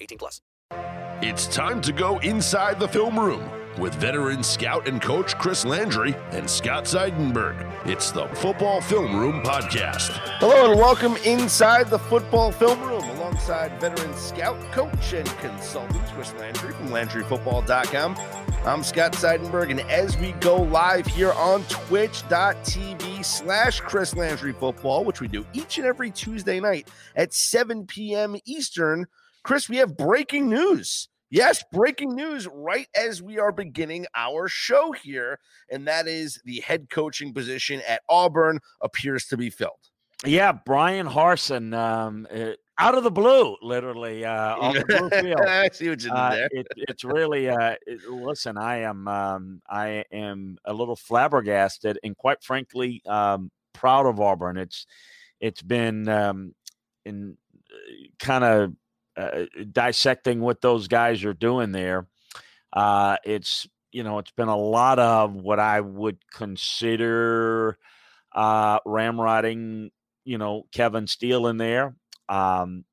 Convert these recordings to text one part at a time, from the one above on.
18 plus. It's time to go inside the film room with veteran scout and coach Chris Landry and Scott Seidenberg. It's the Football Film Room Podcast. Hello and welcome inside the Football Film Room alongside veteran scout, coach, and consultant Chris Landry from LandryFootball.com. I'm Scott Seidenberg, and as we go live here on twitch.tv slash Chris Landry Football, which we do each and every Tuesday night at 7 p.m. Eastern, Chris, we have breaking news. Yes, breaking news right as we are beginning our show here, and that is the head coaching position at Auburn appears to be filled. Yeah, Bryan Harsin, um, uh, out of the blue, literally uh, on the blue field. I see what you did Uh, there. it, it's really uh, it- listen. I am um, I am a little flabbergasted and quite frankly um, proud of Auburn. It's it's been um, in kind of uh, dissecting what those guys are doing there. Uh, it's you know it's been a lot of what I would consider uh, ramrodding. You know Kevin Steele in there. Um,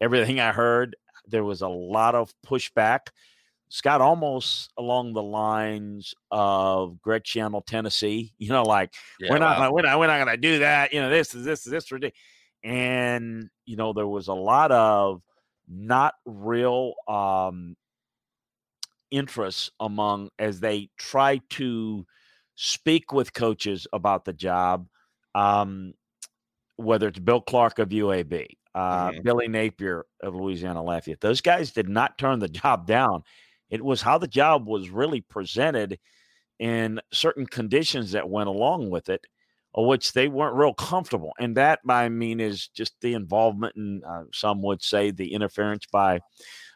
everything I heard, there was a lot of pushback. Scott almost along the lines of Greg Schiano, Tennessee. You know, like Yeah, we're not wow. gonna, we're not we're not going to do that. You know, this is this is this ridiculous. And you know, there was a lot of not real um, interest among as they try to speak with coaches about the job. Um, whether it's Bill Clark of UAB, uh, Mhm. Billy Napier of Louisiana Lafayette, those guys did not turn the job down. It was how the job was really presented and certain conditions that went along with it, which they weren't real comfortable. And that, I mean, is just the involvement and uh, some would say the interference by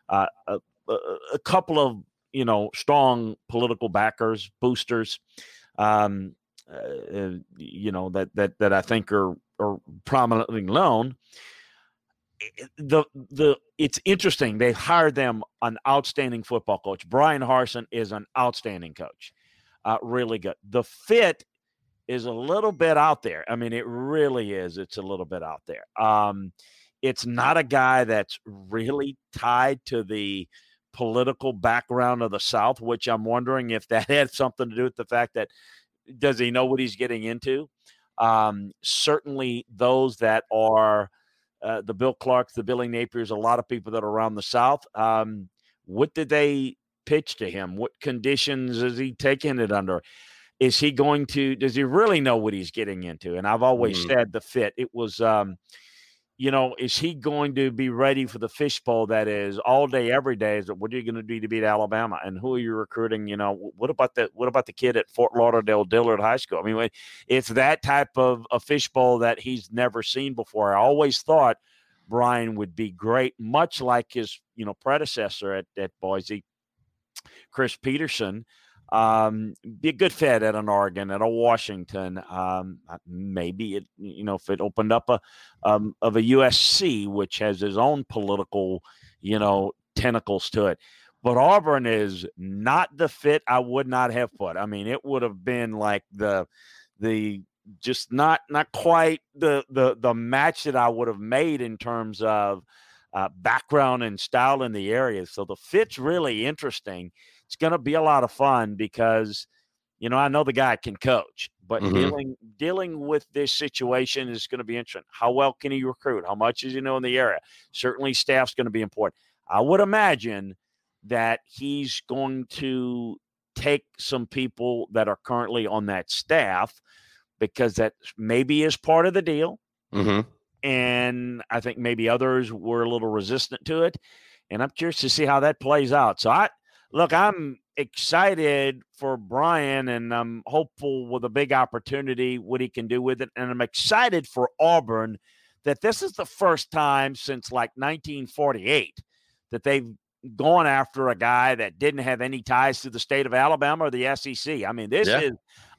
uh, a, a, couple of you know strong political backers, boosters. Um, uh, uh, you know that that that I think are are prominently known. The the it's interesting. They hired them an outstanding football coach. Bryan Harsin is an outstanding coach, uh, really good. The fit is a little bit out there. I mean, it really is. It's a little bit out there. Um, it's not a guy that's really tied to the political background of the South, which I'm wondering if that had something to do with the fact that does he know what he's getting into? Um, certainly, those that are uh, the Bill Clarks, the Billy Napiers, a lot of people that are around the South. Um, what did they pitch to him? What conditions is he taking it under? Is he going to? Does he really know what he's getting into? And I've always Mhm. said the fit. It was. Um, you know, is he going to be ready for the fishbowl that is all day, every day? Is what are you going to do to beat Alabama? And who are you recruiting? You know, what about the what about the kid at Fort Lauderdale Dillard High School? I mean, it's that type of a fishbowl that he's never seen before. I always thought Bryan would be great, much like his you know predecessor at at Boise, Chris Petersen. Um, be a good fit at an Oregon, at a Washington. Um, uh, maybe it, you know, if it opened up a um, of a USC, which has his own political, you know, tentacles to it. But Auburn is not the fit I would not have put. I mean, it would have been like the the just not not quite the the the match that I would have made in terms of uh, background and style in the area. So the fit's really interesting. It's going to be a lot of fun because you know I know the guy can coach, but Mhm. dealing dealing with this situation is going to be interesting. How well can he recruit? How much does he know in the area? Certainly, staff's going to be important. I would imagine that he's going to take some people that are currently on that staff because that maybe is part of the deal. Mm-hmm. And I think maybe others were a little resistant to it. And I'm curious to see how that plays out. So I look, I'm excited for Bryan and I'm hopeful with a big opportunity what he can do with it. And I'm excited for Auburn that this is the first time since like 1948 that they've gone after a guy that didn't have any ties to the state of Alabama or the SEC. I mean, this Yeah. is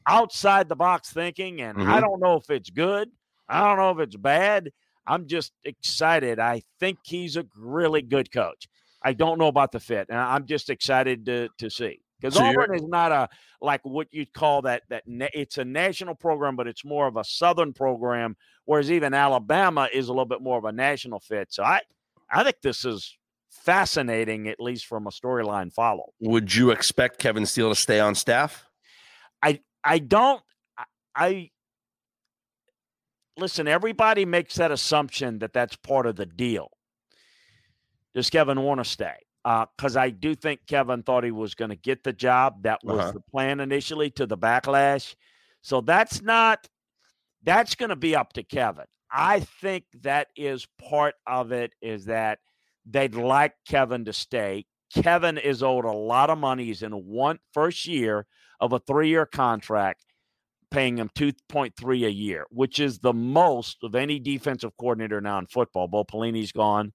outside the box thinking, and I Mhm. don't know if it's good. I don't know if it's bad. I'm just excited. I think he's a really good coach. I don't know about the fit, and I'm just excited to to see because So Auburn is not a like what you'd call that that na- it's a national program, but it's more of a southern program. Whereas even Alabama is a little bit more of a national fit. So I I think this is fascinating, at least from a storyline follow. Would you expect Kevin Steele to stay on staff? I I don't. I, I listen. Everybody makes that assumption that that's part of the deal. Does Kevin want to stay? Because I do think Kevin thought he was going to get the job. That was Uh-huh. the plan initially. To the backlash, so that's not. That's going to be up to Kevin. I think that is part of it. Is that they'd like Kevin to stay. Kevin is owed a lot of money. He's in one first year of a three-year contract, paying him two point three a year, which is the most of any defensive coordinator now in football. Bo Pelini's gone.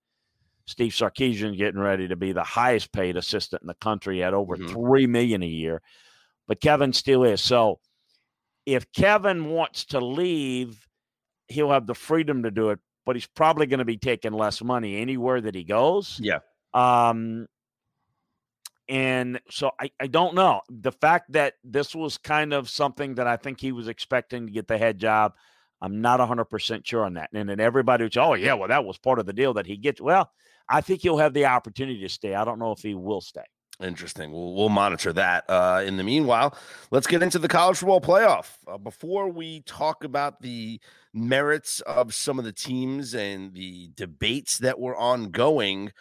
Steve Sarkisian getting ready to be the highest paid assistant in the country at over Mhm. three million a year, but Kevin still is. So, if Kevin wants to leave, he'll have the freedom to do it, but he's probably going to be taking less money anywhere that he goes. Yeah. Um, and so I, I don't know. The fact that this was kind of something that I think he was expecting to get the head job, I'm not 100% sure on that. And then everybody would say, oh, yeah, well, that was part of the deal that he gets. Well, I think he'll have the opportunity to stay. I don't know if he will stay. Interesting. We'll, we'll monitor that. Uh, in the meanwhile, let's get into the college football playoff. Uh, before we talk about the merits of some of the teams and the debates that were ongoing,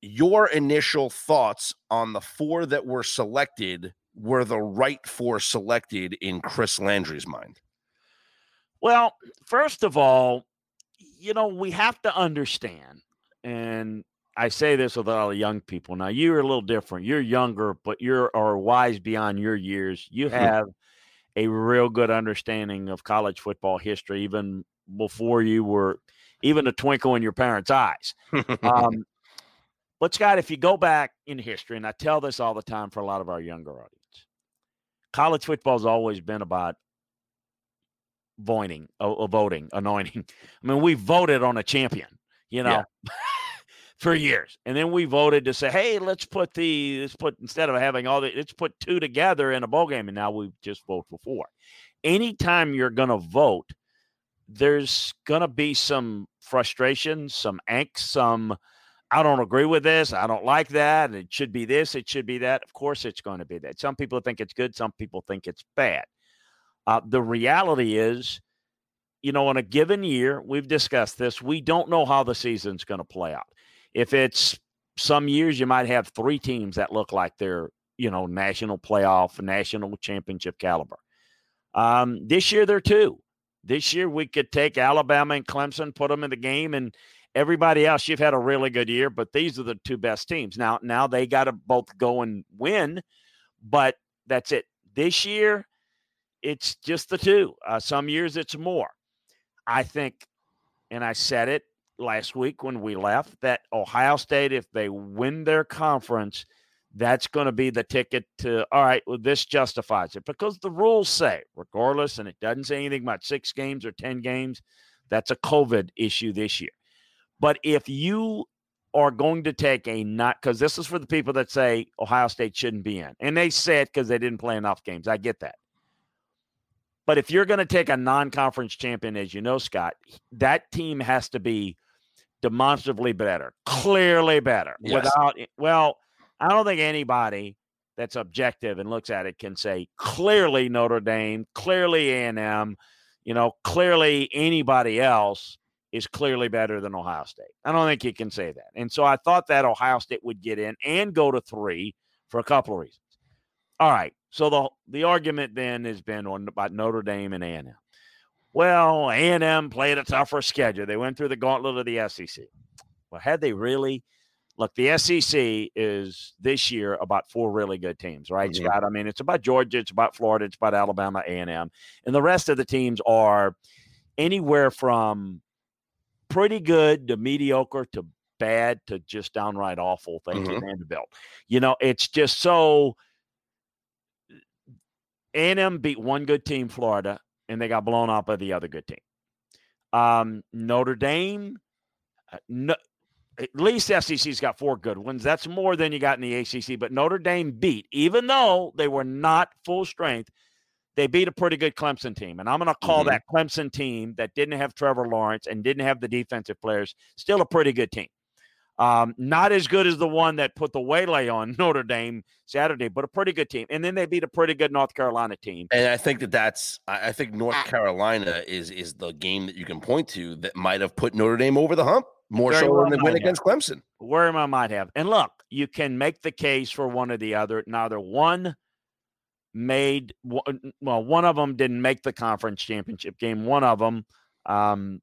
your initial thoughts on the four that were selected were the right four selected in Chris Landry's mind. Well, first of all, you know, we have to understand, and I say this with all the young people. Now, you're a little different. You're younger, but you're are wise beyond your years. You Hmm. have a real good understanding of college football history, even before you were even a twinkle in your parents' eyes. Um, but Scott, if you go back in history, and I tell this all the time for a lot of our younger audience, college football has always been about voting, uh, voting, anointing. I mean, we voted on a champion, you know, Yeah. for years, and then we voted to say, hey, let's put the let's put instead of having all the let's put two together in a bowl game, and now we just vote for four. Anytime you're going to vote, there's going to be some frustration, some angst, some I don't agree with this. I don't like that. It should be this. It should be that. Of course, it's going to be that. Some people think it's good. Some people think it's bad. Uh, the reality is, you know, in a given year, we've discussed this. We don't know how the season's going to play out. If it's some years, you might have three teams that look like they're, you know, national playoff, national championship caliber. Um, this year, they're two. This year, we could take Alabama and Clemson, put them in the game, and everybody else you've had a really good year but these are the two best teams now now they got to both go and win but that's it this year it's just the two uh, some years it's more i think and i said it last week when we left that ohio state if they win their conference that's going to be the ticket to all right well this justifies it because the rules say regardless and it doesn't say anything about six games or ten games that's a covid issue this year but if you are going to take a not because this is for the people that say Ohio State shouldn't be in, and they say it because they didn't play enough games. I get that. But if you're going to take a non-conference champion, as you know, Scott, that team has to be demonstrably better, clearly better. Yes. Without eh, well, I don't think anybody that's objective and looks at it can say clearly Notre Dame, clearly A&M, you know, clearly anybody else is clearly better than Ohio State. I don't think you can say that. And so I thought that Ohio State would get in and go to three for a couple of reasons. All right. So the the argument then has been on about Notre Dame and A&M. Well, A&M played a tougher schedule. They went through the gauntlet of the SEC. Well, had they really? Look, the SEC is this year about four really good teams, right, Mhm. Scott? I mean, it's about Georgia, it's about Florida, it's about Alabama, A&M, and the rest of the teams are anywhere from pretty good to mediocre to bad to just downright awful. Thank you, Mhm. Vanderbilt. You know, it's just so. A&M beat one good team, Florida, and they got blown out by the other good team. Um, Notre Dame, uh, no, at least SEC's got four good ones. That's more than you got in the ACC. But Notre Dame beat, even though they were not full strength, they beat a pretty good Clemson team. And I'm going to call Mhm. that Clemson team that didn't have Trevor Lawrence and didn't have the defensive players still a pretty good team. Um, not as good as the one that put the waylay on Notre Dame Saturday, but a pretty good team. And then they beat a pretty good North Carolina team. And I think that that's I think North Carolina is is the game that you can point to that might have put Notre Dame over the hump more Very so well than the win have. against Clemson. where I might have. And look, you can make the case for one or the other. Neither one made well, one of them didn't make the conference championship game. One of them um,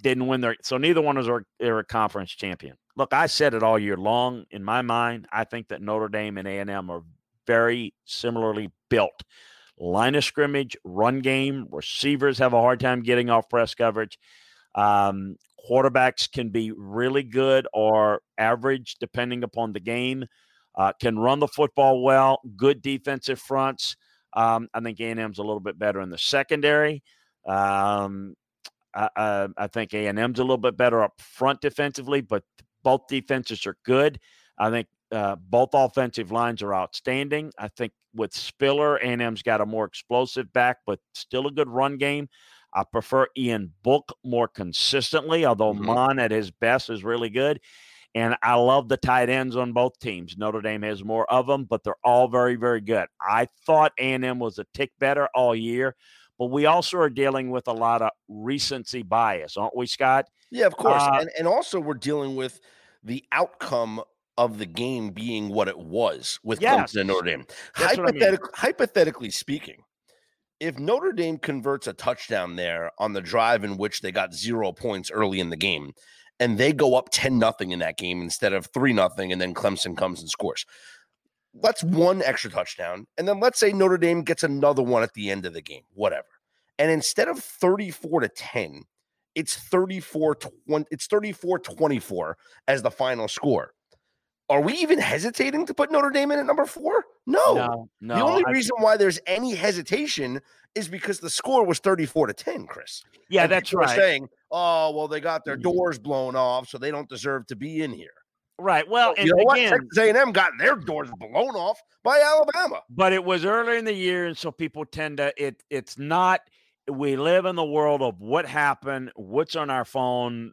didn't win their. So neither one is a, a conference champion. Look, I said it all year long. In my mind, I think that Notre Dame and A and M are very similarly built. Line of scrimmage, run game, receivers have a hard time getting off press coverage. Um, quarterbacks can be really good or average depending upon the game. Uh, can run the football well. Good defensive fronts. Um, I think A&M's a little bit better in the secondary. Um, I, I, I think A&M's a little bit better up front defensively, but both defenses are good. I think uh, both offensive lines are outstanding. I think with Spiller, A&M's got a more explosive back, but still a good run game. I prefer Ian Book more consistently, although Mhm. Mond at his best is really good. And I love the tight ends on both teams. Notre Dame has more of them, but they're all very, very good. I thought A&M was a tick better all year, but we also are dealing with a lot of recency bias, aren't we, Scott? Yeah, of course. Uh, and and also we're dealing with the outcome of the game being what it was with Yes. Clemson and Notre Dame. What I mean. Hypothetically speaking, if Notre Dame converts a touchdown there on the drive in which they got zero points early in the game, and they go up 10 nothing in that game instead of 3 nothing, and then Clemson comes and scores. That's one extra touchdown. And then let's say Notre Dame gets another one at the end of the game, whatever. And instead of 34 to 10, it's 34 20, it's 34 24 as the final score. Are we even hesitating to put Notre Dame in at number four? No. no, no. the only I- reason why there's any hesitation is because the score was 34 to 10, Chris. yeah, And that's right. saying, oh, well, they got their Mhm. doors blown off, so they don't deserve to be in here. Right. Well, and you know what? Texas A&M got their doors blown off by Alabama. but it was earlier in the year, and so people tend to it. It's not. We live in the world of what happened, what's on our phone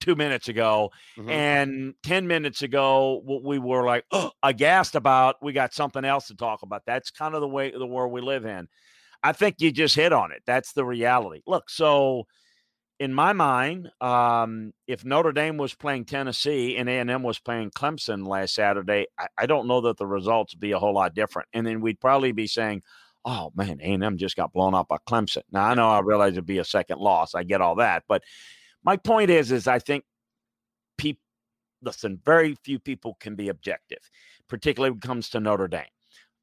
two minutes ago, Mhm. and ten minutes ago, what we were like oh, aghast about. We got something else to talk about. That's kind of the way the world we live in. I think you just hit on it. That's the reality. Look, so in my mind, um, if Notre Dame was playing Tennessee and A&M was playing Clemson last Saturday, I, I don't know that the results would be a whole lot different. And then we'd probably be saying, "Oh man, A&M just got blown up by Clemson." Now I know I realize it'd be a second loss. I get all that, but my point is, is I think people listen. Very few people can be objective, particularly when it comes to Notre Dame.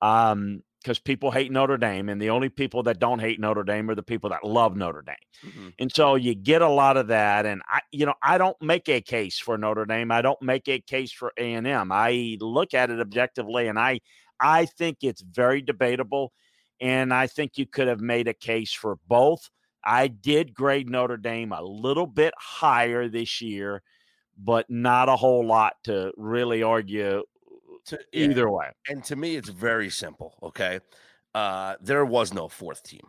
Um, because people hate Notre Dame, and the only people that don't hate Notre Dame are the people that love Notre Dame. Mhm. And so you get a lot of that. And I, you know, I don't make a case for Notre Dame. I don't make a case for A and. I look at it objectively, and I, I think it's very debatable. And I think you could have made a case for both. I did grade Notre Dame a little bit higher this year, but not a whole lot to really argue To- yeah. either way. And to me, it's very simple. Okay. Uh, there was no fourth team.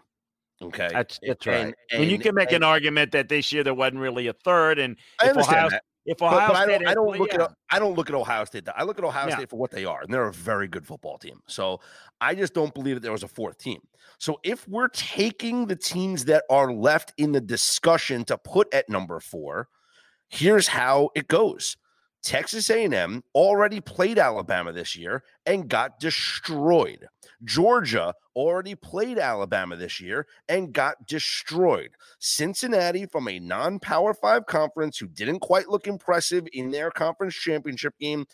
Okay. That's that's And- right. And, you can make and an argument that this year there wasn't really a third, and I if understand Ohio that. If But, Ohio but I State, don't, I don't look yeah. at I don't look at Ohio State. I look at Ohio Yeah. State for what they are, and they're a very good football team. So I just don't believe that there was a fourth team. So if we're taking the teams that are left in the discussion to put at number four, here's how it goes. Texas A&M already played Alabama this year and got destroyed. Georgia already played Alabama this year and got destroyed. Cincinnati from a non-power 5 conference who didn't quite look impressive in their conference championship game,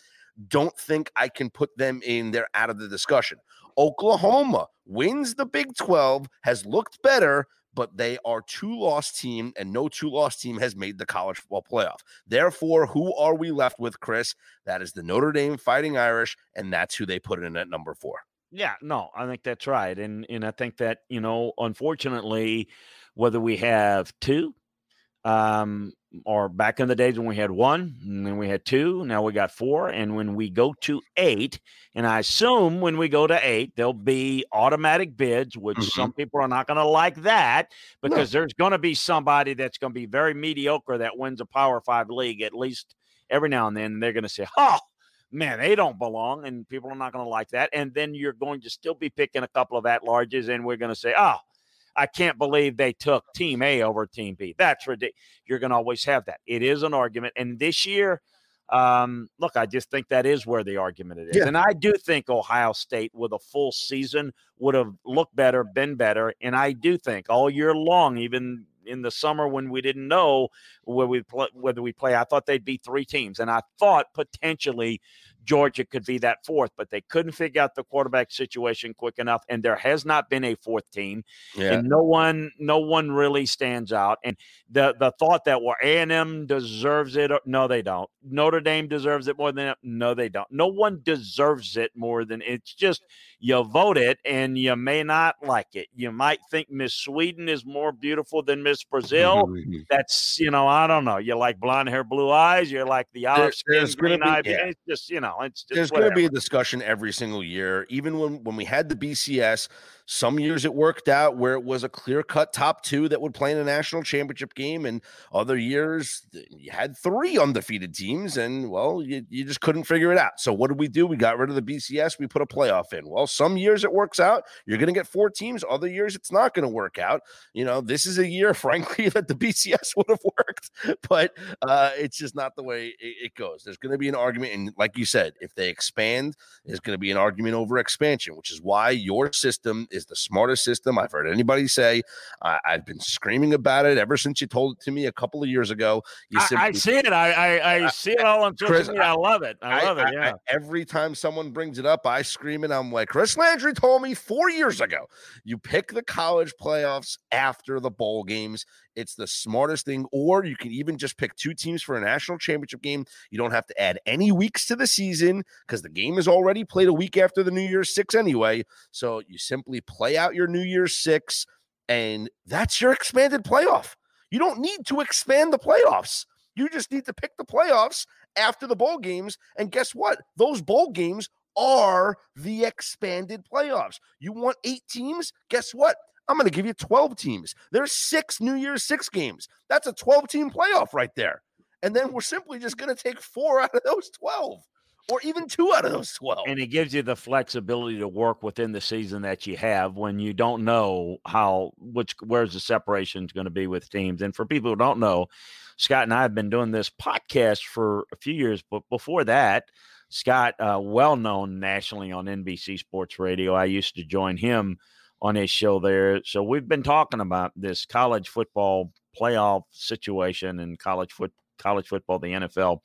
don't think I can put them in there out of the discussion. Oklahoma wins the Big 12, has looked better, but they are two loss team, and no two loss team has made the college football playoff. Therefore, who are we left with, Chris? That is the Notre Dame Fighting Irish, and that's who they put in at number four. Yeah, no, I think that's right, and and I think that you know, unfortunately, whether we have two, um, or back in the days when we had one, and then we had two, now we got four, and when we go to eight, and I assume when we go to eight, there'll be automatic bids, which some people are not going to like that because there's going to be somebody that's going to be very mediocre that wins a Power Five league at least every now and then. And they're going to say, "Oh." Man, they don't belong, and people are not going to like that. And then you're going to still be picking a couple of at larges, and we're going to say, oh, I can't believe they took Team A over Team B. That's ridiculous. You're going to always have that. It is an argument. And this year, um, look, I just think that is where the argument it is. Yeah. And I do think Ohio State with a full season would have looked better, been better. And I do think all year long, even in the summer when we didn't know where we play, whether we play, I thought they'd be three teams. And I thought potentially Georgia could be that fourth, but they couldn't figure out the quarterback situation quick enough. And there has not been a fourth team Yeah. and no one no one really stands out and the the thought that well a&m deserves it uh, no they don't notre dame deserves it more than no they don't no one deserves it more than it's just you vote it and you may not like it you might think miss sweden is more beautiful than miss brazil that's you know i don't know you like blonde hair blue eyes you're like the olive skin green be- eye yeah. it's just you know it's There's going to be a discussion every single year. Even when when we had the BCS, some years it worked out where it was a clear cut top two that would play in a national championship game, and other years you had three undefeated teams, and well, you, you just couldn't figure it out. So what did we do? We got rid of the BCS. We put a playoff in. Well, some years it works out. You're going to get four teams. Other years it's not going to work out. You know, this is a year, frankly, that the BCS would have worked, but uh, it's just not the way it, it goes. There's going to be an argument, and like you said, if they expand, there's going to be an argument over expansion, which is why your system is the smartest system I've heard anybody say. I, I've been screaming about it ever since you told it to me a couple of years ago. You I, I simply- see it. I I, I uh, see it all on social media. I, love it. I love it. Yeah. every time someone brings it up, I scream and I'm like, Chris Landry told me four years ago, you pick the college playoffs after the bowl games. It's the smartest thing. Or you can even just pick two teams for a national championship game. You don't have to add any weeks to the season because the game is already played a week after the New Year's Six anyway. So you simply play out your New Year's Six, and that's your expanded playoff. You don't need to expand the playoffs. You just need to pick the playoffs after the bowl games. And guess what? Those bowl games are the expanded playoffs. You want eight teams? Guess what? I'm going to give you 12 teams. There's six New Year's Six games. That's a 12 team playoff right there. And then we're simply just going to take four out of those 12 or even two out of those 12. and it gives you the flexibility to work within the season that you have when you don't know how which where's the separation is going to be with teams and for people who don't know scott and i have been doing this podcast for a few years but before that scott uh, well known nationally on nbc sports radio i used to join him on his show there so we've been talking about this college football playoff situation and college foot college football the nfl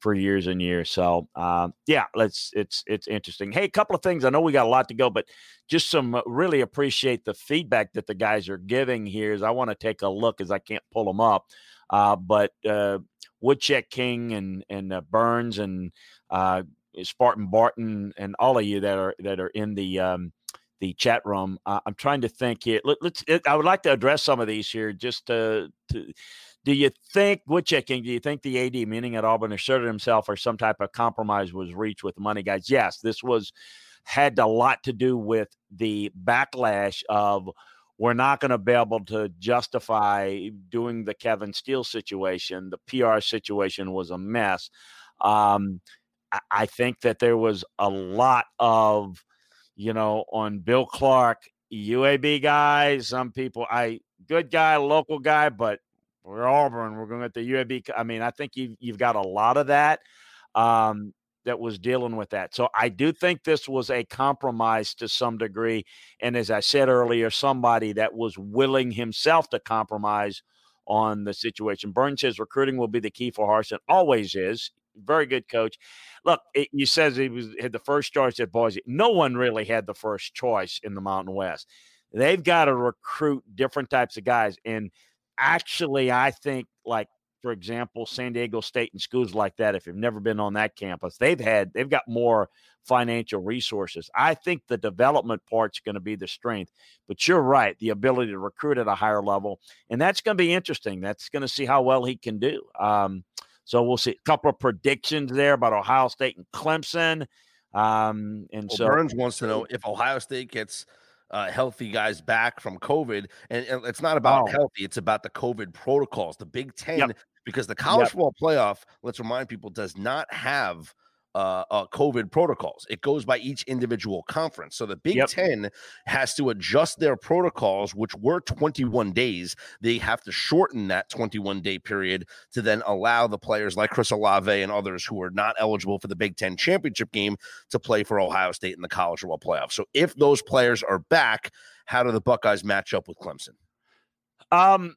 for years and years. So uh, yeah, let's it's it's interesting. Hey, a couple of things. I know we got a lot to go, but just some uh, really appreciate the feedback that the guys are giving here. Is I want to take a look, as I can't pull them up, uh, but uh, Woodcheck King and and uh, Burns and uh, Spartan Barton and all of you that are that are in the um, the chat room. Uh, I'm trying to think here. Let, us I would like to address some of these here, just to. to do you think Woodchecking? Do you think the AD, meaning at Auburn, asserted himself, or some type of compromise was reached with the money guys? Yes, this was had a lot to do with the backlash of we're not going to be able to justify doing the Kevin Steele situation. The PR situation was a mess. Um, I, I think that there was a lot of, you know, on Bill Clark, UAB guy. Some people, I good guy, local guy, but we're Auburn. We're going to get the UAB. I mean, I think you've you've got a lot of that. Um, that was dealing with that. So I do think this was a compromise to some degree. And as I said earlier, somebody that was willing himself to compromise on the situation. Burns says recruiting will be the key for Harsin. Always is. Very good coach. Look, it, you says he was had the first choice at Boise. No one really had the first choice in the Mountain West. They've got to recruit different types of guys. And actually, I think like for example, San Diego State and schools like that, if you've never been on that campus, they've had they've got more financial resources. I think the development part's going to be the strength. But you're right, the ability to recruit at a higher level, and that's going to be interesting. That's going to see how well he can do. Um, so we'll see a couple of predictions there about Ohio State and Clemson. Um, and well, so Burns wants to know if Ohio State gets uh, healthy guys back from COVID, and, and it's not about Oh. healthy; it's about the COVID protocols. The Big Ten, Yep. because the college Yep. football playoff, let's remind people, does not have. Uh, uh, COVID protocols. It goes by each individual conference. So the Big Yep. Ten has to adjust their protocols, which were 21 days. They have to shorten that 21 day period to then allow the players like Chris Olave and others who are not eligible for the Big Ten championship game to play for Ohio State in the college football playoff. So if those players are back, how do the Buckeyes match up with Clemson? Um,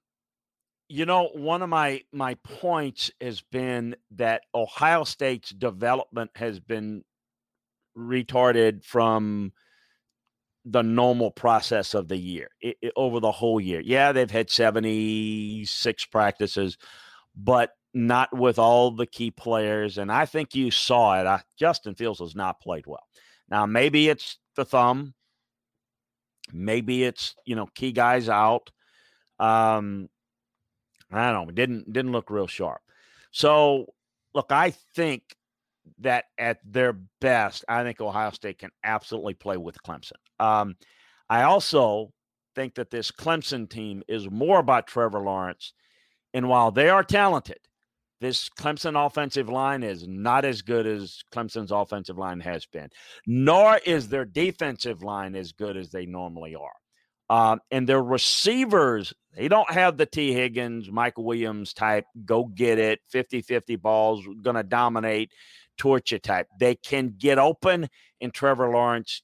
you know, one of my my points has been that Ohio State's development has been retarded from the normal process of the year i- i- over the whole year. Yeah, they've had 76 practices, but not with all the key players. And I think you saw it. I, Justin Fields has not played well. Now, maybe it's the thumb. Maybe it's, you know, key guys out. Um, I don't know. Didn't didn't look real sharp. So look, I think that at their best, I think Ohio State can absolutely play with Clemson. Um, I also think that this Clemson team is more about Trevor Lawrence. And while they are talented, this Clemson offensive line is not as good as Clemson's offensive line has been, nor is their defensive line as good as they normally are. Um, and their receivers, they don't have the Tee Higgins, Michael Williams type, go get it, 50 50 balls, going to dominate, torture type. They can get open, and Trevor Lawrence,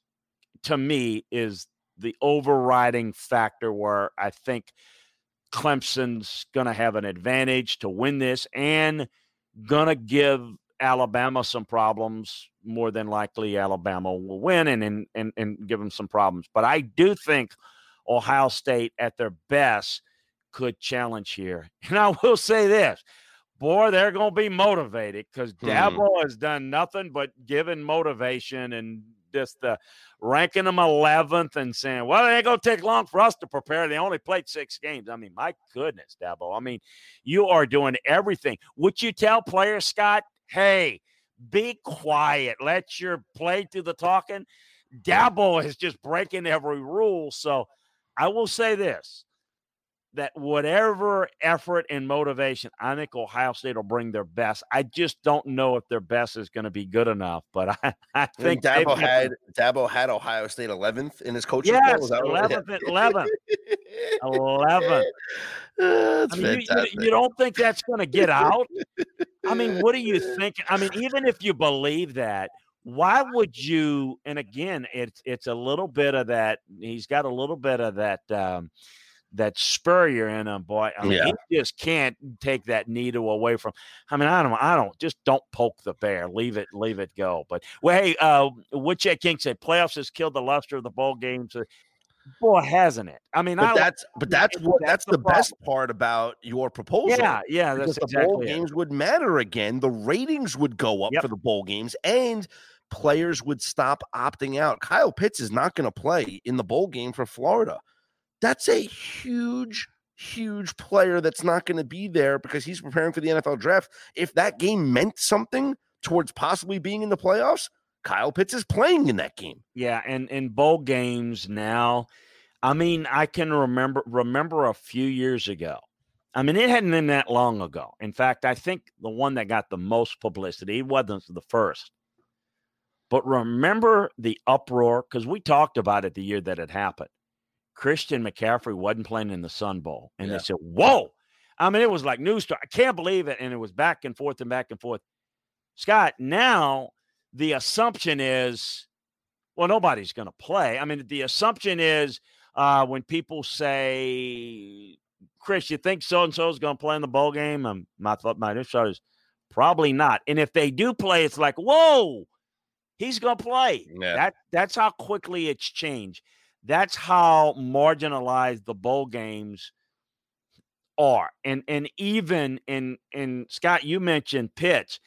to me, is the overriding factor where I think Clemson's going to have an advantage to win this and going to give Alabama some problems. More than likely, Alabama will win and, and, and, and give them some problems. But I do think Ohio State at their best could challenge here. And I will say this boy, they're going to be motivated because Hmm. Dabo has done nothing but giving motivation and just the ranking them 11th and saying, well, it ain't going to take long for us to prepare. They only played six games. I mean, my goodness, Dabo. I mean, you are doing everything. Would you tell players, Scott, hey, be quiet, let your play do the talking? Dabo is just breaking every rule. So I will say this that whatever effort and motivation, I think Ohio State will bring their best. I just don't know if their best is going to be good enough, but I, I think Dabo had Dabo had Ohio State 11th in his coaching Yes, poll. Is that 11th, 11th. 11th. That's I mean, you- you, you don't think that's going to get out? I mean, what do you think? I mean, even if you believe that, why would you? And again, it's it's a little bit of that. He's got a little bit of that um, that Spurrier in him, boy. I mean, Yeah. he just can't take that needle away from. I mean, I don't, I don't. Just don't poke the bear. Leave it, leave it go. But well, hey, uh, Woodcheck King said playoffs has killed the luster of the bowl games. Boy, hasn't it? I mean, But like- that's but that's what That's that's, the the, best part about your proposal. yeah, yeah. That's because the bowl exactly it. games would matter again. The ratings would go up Yep. for the bowl games, and players would stop opting out. Kyle Pitts is not going to play in the bowl game for Florida. That's a huge, huge player that's not going to be there because he's preparing for the NFL draft. If that game meant something towards possibly being in the playoffs, Kyle Pitts is playing in that game. Yeah, and in bowl games now, I mean, I can remember remember a few years ago. I mean, it hadn't been that long ago. In fact, I think the one that got the most publicity wasn't the first. But remember the uproar because we talked about it the year that it happened. Christian McCaffrey wasn't playing in the Sun Bowl, and Yeah. they said, "Whoa!" I mean, it was like news. story. I can't believe it, and it was back and forth and back and forth. Scott, now the assumption is, well, nobody's going to play. I mean, the assumption is uh, when people say, "Chris, you think so and so is going to play in the bowl game?" Um, my thought, my initial is probably not. And if they do play, it's like, "Whoa, he's going to play." Yeah. That that's how quickly it's changed. That's how marginalized the bowl games are. And and even in in Scott, you mentioned Pitts.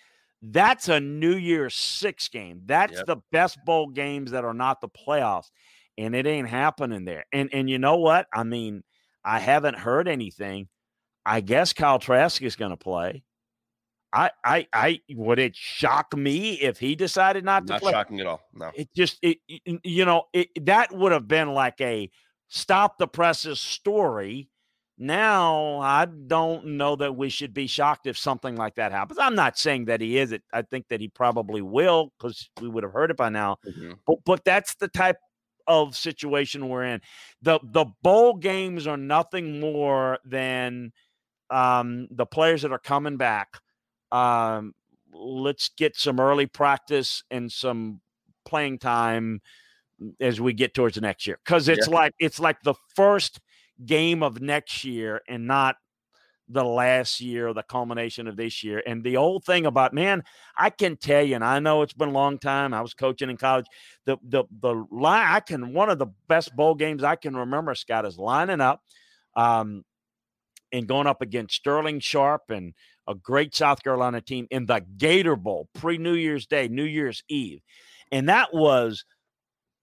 That's a New Year's Six game. That's Yep. the best bowl games that are not the playoffs, and it ain't happening there. And and you know what? I mean, I haven't heard anything. I guess Kyle Trask is going to play. I I I would it shock me if he decided not to Not play? shocking at all. No. It just it, you know it, that would have been like a stop the presses story. Now I don't know that we should be shocked if something like that happens. I'm not saying that he is. It. I think that he probably will because we would have heard it by now. Mhm. But but that's the type of situation we're in. The the bowl games are nothing more than um, the players that are coming back. Um, let's get some early practice and some playing time as we get towards the next year because it's like it's like the first game of next year and not the last year the culmination of this year. And the old thing about man, I can tell you, and I know it's been a long time. I was coaching in college. The the the line I can one of the best bowl games I can remember, Scott, is lining up um and going up against Sterling Sharpe and a great South Carolina team in the Gator Bowl pre New Year's Day, New Year's Eve. And that was,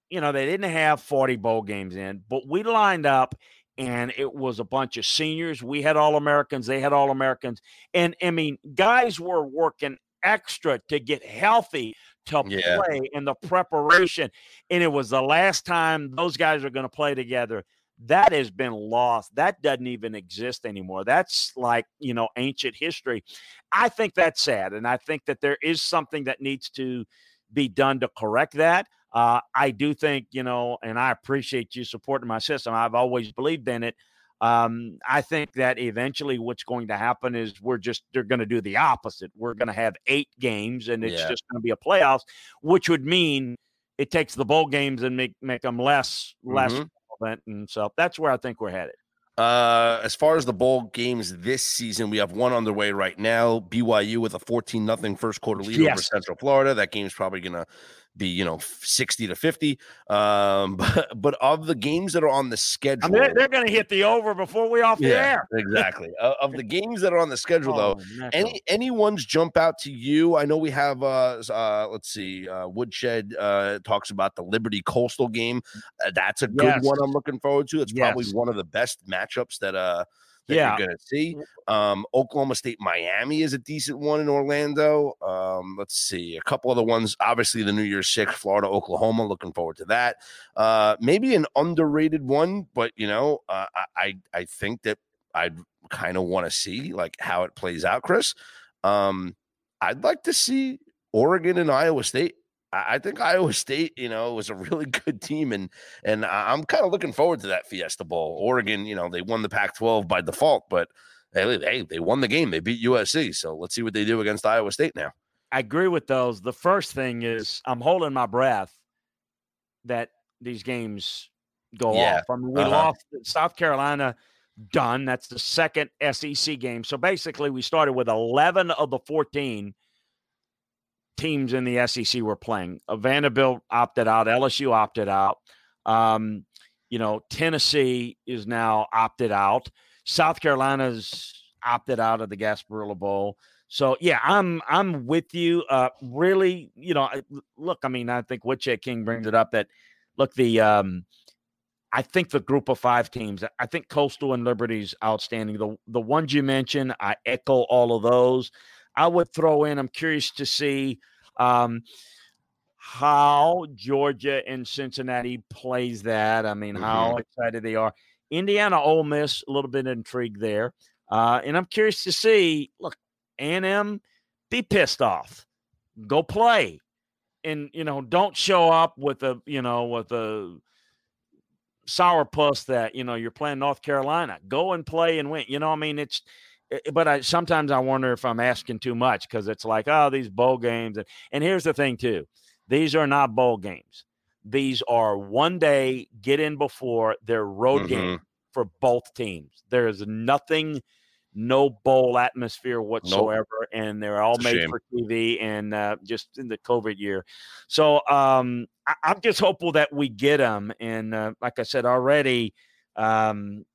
you know, they didn't have 40 bowl games in, but we lined up and it was a bunch of seniors. We had all Americans, they had all Americans. And I mean, guys were working extra to get healthy to Yeah. play in the preparation. And it was the last time those guys are going to play together. That has been lost. That doesn't even exist anymore. That's like, you know, ancient history. I think that's sad. And I think that there is something that needs to be done to correct that. Uh, I do think, you know, and I appreciate you supporting my system. I've always believed in it. Um, I think that eventually what's going to happen is we're just, they're going to do the opposite. We're going to have eight games and it's Yeah. just going to be a playoffs, which would mean it takes the bowl games and make, make them less, less Mhm. And so that's where I think we're headed. Uh, as far as the bowl games this season, we have one underway right now. BYU with a 14 nothing first quarter lead over Central Florida. That game's probably gonna be, you know, 60 to 50. Um, but, but of the games that are on the I schedule, mean, they're, they're going to hit the over before we off the yeah, air. exactly. Uh, of the games that are on the schedule, though, Oh, mackerel. any any ones jump out to you? I know we have uh, uh let's see, uh Woodshed uh talks about the Liberty Coastal game. Uh, that's a good Yes. one I'm looking forward to. It's probably one of the best matchups that uh that Yeah. you're gonna see. Um Oklahoma State Miami is a decent one in Orlando. Um let's see, a couple other ones, obviously the New Year's Six, Florida, Oklahoma, looking forward to that. Uh maybe an underrated one, but you know, uh, I I I think that I'd kind of want to see like how it plays out, Chris. Um, I'd like to see Oregon and Iowa State. I think Iowa State, you know, was a really good team, and and I'm kind of looking forward to that Fiesta Bowl. Oregon, you know, they won the Pac-12 by default, but hey, hey, they won the game. They beat USC, so let's see what they do against Iowa State now. I agree with those. The first thing is I'm holding my breath that these games go Yeah, off. I mean, we uh-huh. lost South Carolina, done. That's the second SEC game. So basically, we started with 11 of the 14 teams in the SEC were playing. Uh, Vanderbilt opted out, LSU opted out. Um, you know, Tennessee is now opted out. South Carolina's opted out of the Gasparilla Bowl. So yeah, I'm I'm with you. Uh, really, you know, look, I mean, I think Woodcheck King brings it up that look the um, I think the group of five teams. I think Coastal and Liberty's outstanding. The the ones you mentioned, I echo all of those. I would throw in. I'm curious to see um, how Georgia and Cincinnati plays that. I mean, how excited they are. Indiana, Ole Miss, a little bit intrigued there, uh, and I'm curious to see. Look, A&M, be pissed off, go play, and you know, don't show up with a you know with a sourpuss that you know you're playing North Carolina. Go and play and win. You know, I mean, it's. Eh, But I sometimes I wonder if I'm asking too much because it's like, oh, these bowl games, and, and here's the thing too, these are not bowl games. These are one day get in before their road Mhm. game for both teams. There is nothing, no bowl atmosphere whatsoever, and they're all It's made for TV and uh, just in the COVID year. So um, I, I'm just hopeful that we get them. And uh, like I said already, um,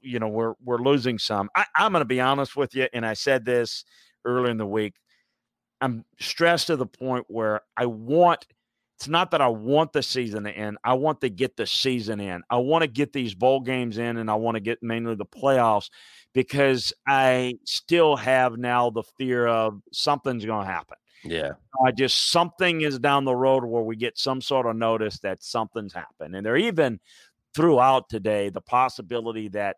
you know, we're we're losing some. I, I'm going to be honest with you, and I said this earlier in the week. I'm stressed to the point where I want. It's not that I want the season to end. I want to get the season in. I want to get these bowl games in, and I want to get mainly the playoffs because I still have now the fear of something's going to happen. Yeah. I just something is down the road where we get some sort of notice that something's happened, and there even throughout today the possibility that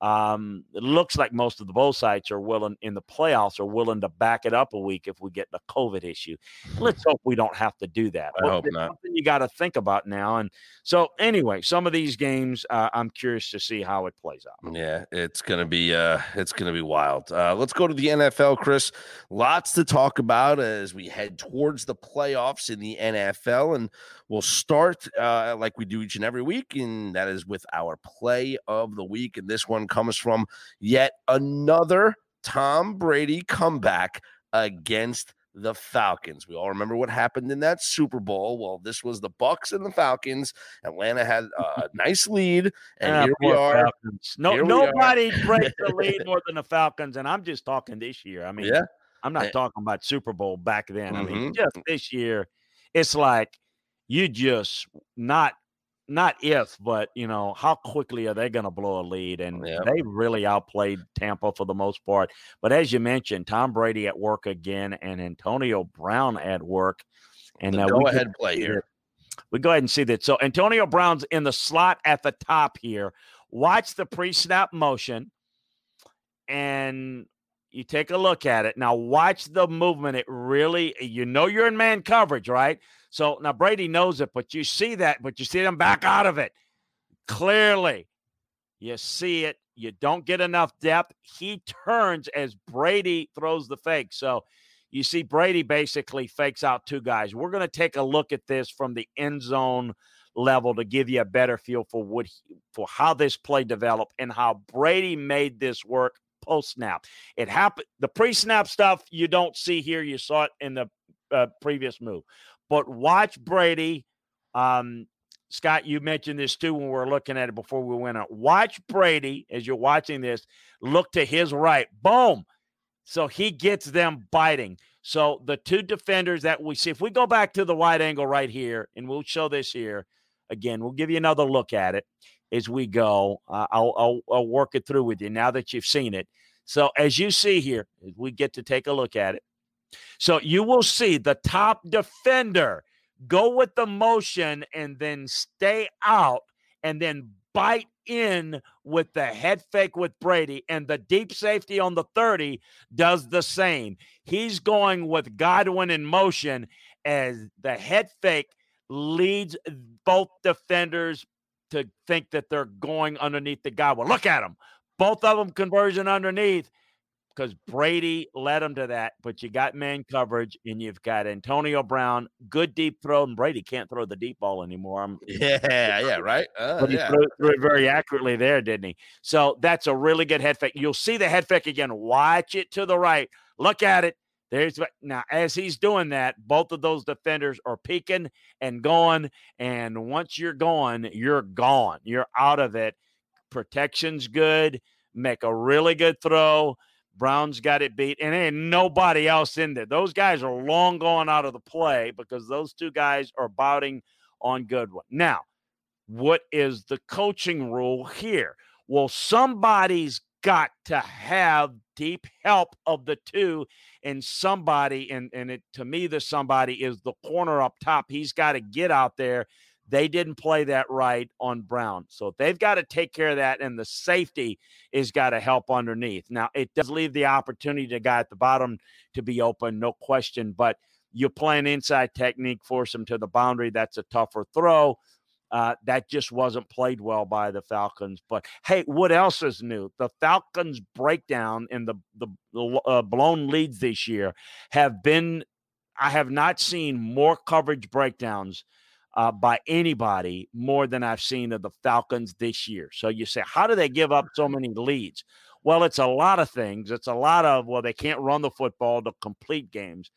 um, it looks like most of the bowl sites are willing in the playoffs are willing to back it up a week if we get the COVID issue. Let's hope we don't have to do that. I hope not. Something you got to think about now. And so, anyway, some of these games, uh, I'm curious to see how it plays out. Yeah, it's gonna be uh it's gonna be wild. Uh let's go to the NFL, Chris. Lots to talk about as we head towards the playoffs in the NFL, and we'll start uh like we do each and every week, and that is with our play of the week. And this one comes from yet another Tom Brady comeback against the Falcons. We all remember what happened in that Super Bowl. Well, this was the Bucs and the Falcons. Atlanta had a nice lead, and Ah, here we are. Falcons. No, Here are. nobody breaks the lead more than the Falcons, and I'm just talking this year. I mean, Yeah. I'm not Eh. talking about Super Bowl back then. I mean, Mhm. just this year, it's like you just not not if, but you know, how quickly are they going to blow a lead? And Yeah. they really outplayed Tampa for the most part. But as you mentioned, Tom Brady at work again, and Antonio Brown at work. And The uh, we go ahead play here. We go ahead and see that. So Antonio Brown's in the slot at the top here. Watch the pre-snap motion, and you take a look at it. Now watch the movement. It really, you know, you're in man coverage, right? So now Brady knows it, but you see that, but you see them back out of it clearly. You see it. You don't get enough depth. He turns as Brady throws the fake. So you see Brady basically fakes out two guys. We're going to take a look at this from the end zone level to give you a better feel for what he, for how this play developed and how Brady made this work post snap. It happened. The pre snap stuff you don't see here. You saw it in the uh, previous move. But watch Brady. Um, Scott, you mentioned this too when we were looking at it before we went out. Watch Brady as you're watching this. Look to his right. Boom. So he gets them biting. So the two defenders that we see, if we go back to the wide angle right here, and we'll show this here again, we'll give you another look at it as we go. Uh, I'll, I'll, I'll work it through with you now that you've seen it. So as you see here, we get to take a look at it. So you will see the top defender go with the motion and then stay out and then bite in with the head fake with Brady. And the deep safety on the 30 does the same. He's going with Godwin in motion as the head fake leads both defenders to think that they're going underneath the Godwin. Look at them. Both of them conversion underneath because Brady led him to that. But you got man coverage and you've got Antonio Brown, good deep throw. And Brady can't throw the deep ball anymore. I'm, Yeah, yeah, right. Uh, but he yeah. threw, threw it very accurately there, didn't he? So that's a really good head fake. You'll see the head fake again. Watch it to the right. Look at it. There's now as he's doing that, both of those defenders are peeking and going. And once you're going, you're gone. You're out of it. Protection's good. Make a really good throw. Brown's got it beat, and ain't nobody else in there. Those guys are long gone out of the play because those two guys are bouting on Godwin. Now, what is the coaching rule here? Well, somebody's got to have deep help of the two and somebody and and it to me the somebody is the corner up top he's got to get out there they didn't play that right on brown so they've got to take care of that and the safety is got to help underneath now it does leave the opportunity to guy at the bottom to be open no question but you play an inside technique force them to the boundary that's a tougher throw uh, that just wasn't played well by the Falcons. But hey, what else is new? The Falcons' breakdown in the the, the uh, blown leads this year have been. I have not seen more coverage breakdowns uh, by anybody more than I've seen of the Falcons this year. So you say, how do they give up so many leads? Well, it's a lot of things. It's a lot of well, they can't run the football to complete games.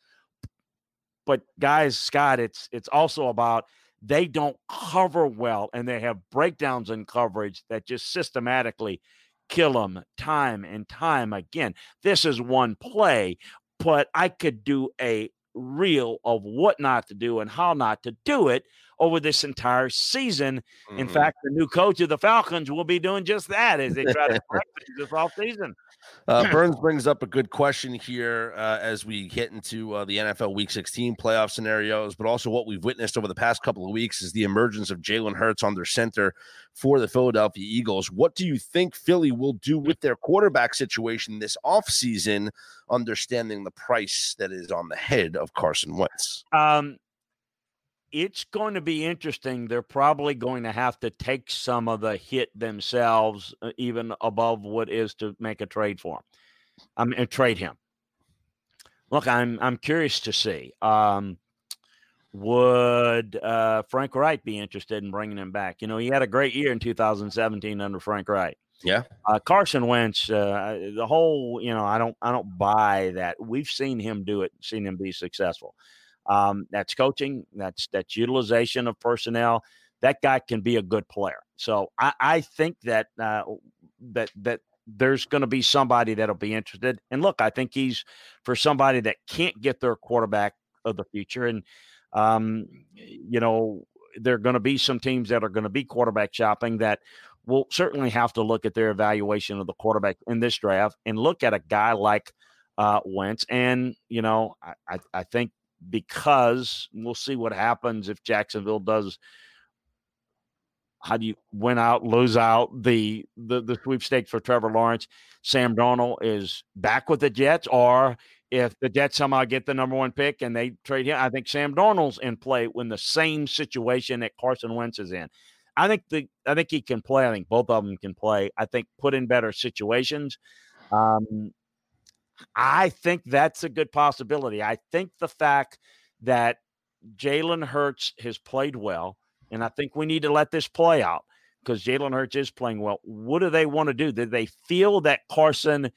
But guys, Scott, it's it's also about they don't cover well and they have breakdowns in coverage that just systematically kill them time and time again. This is one play, but I could do a reel of what not to do and how not to do it over this entire season. Mm-hmm. In fact, the new coach of the Falcons will be doing just that as they try to this off season. Uh, Burns brings up a good question here uh, as we get into uh, the NFL Week 16 playoff scenarios, but also what we've witnessed over the past couple of weeks is the emergence of Jalen Hurts on their center for the Philadelphia Eagles. What do you think Philly will do with their quarterback situation this offseason, understanding the price that is on the head of Carson Wentz? Um, it's going to be interesting. They're probably going to have to take some of the hit themselves, uh, even above what is to make a trade for him. I mean, trade him. Look, I'm I'm curious to see. Um, would uh, Frank Reich be interested in bringing him back? You know, he had a great year in 2017 under Frank Reich. Yeah. Uh, Carson Wentz, uh, the whole, you know, I don't, I don't buy that. We've seen him do it, seen him be successful. Um, that's coaching. That's that's utilization of personnel. That guy can be a good player. So I, I think that uh, that that there's going to be somebody that'll be interested. And look, I think he's for somebody that can't get their quarterback of the future. And um, you know, there are going to be some teams that are going to be quarterback shopping that will certainly have to look at their evaluation of the quarterback in this draft and look at a guy like uh, Wentz. And you know, I, I, I think because we'll see what happens if Jacksonville does. How do you win out, lose out the the, the sweepstakes for Trevor Lawrence? Sam Darnold is back with the Jets, or if the Jets somehow get the number one pick and they trade him, I think Sam Darnold's in play when the same situation that Carson Wentz is in. I think the I think he can play. I think both of them can play. I think put in better situations. Um, I think that's a good possibility. I think the fact that Jalen Hurts has played well, and I think we need to let this play out because Jalen Hurts is playing well. What do they want to do? Do they feel that Carson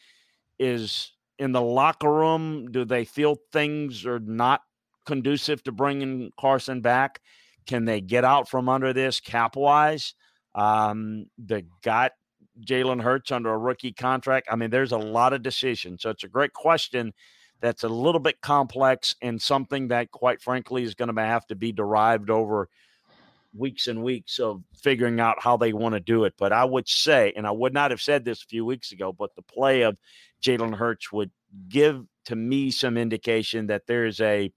is in the locker room? Do they feel things are not conducive to bringing Carson back? Can they get out from under this cap wise? Um, they got Jalen Hurts under a rookie contract? I mean, there's a lot of decisions. So it's a great question that's a little bit complex and something that, quite frankly, is going to have to be derived over weeks and weeks of figuring out how they want to do it. But I would say, and I would not have said this a few weeks ago, but the play of Jalen Hurts would give to me some indication that there is a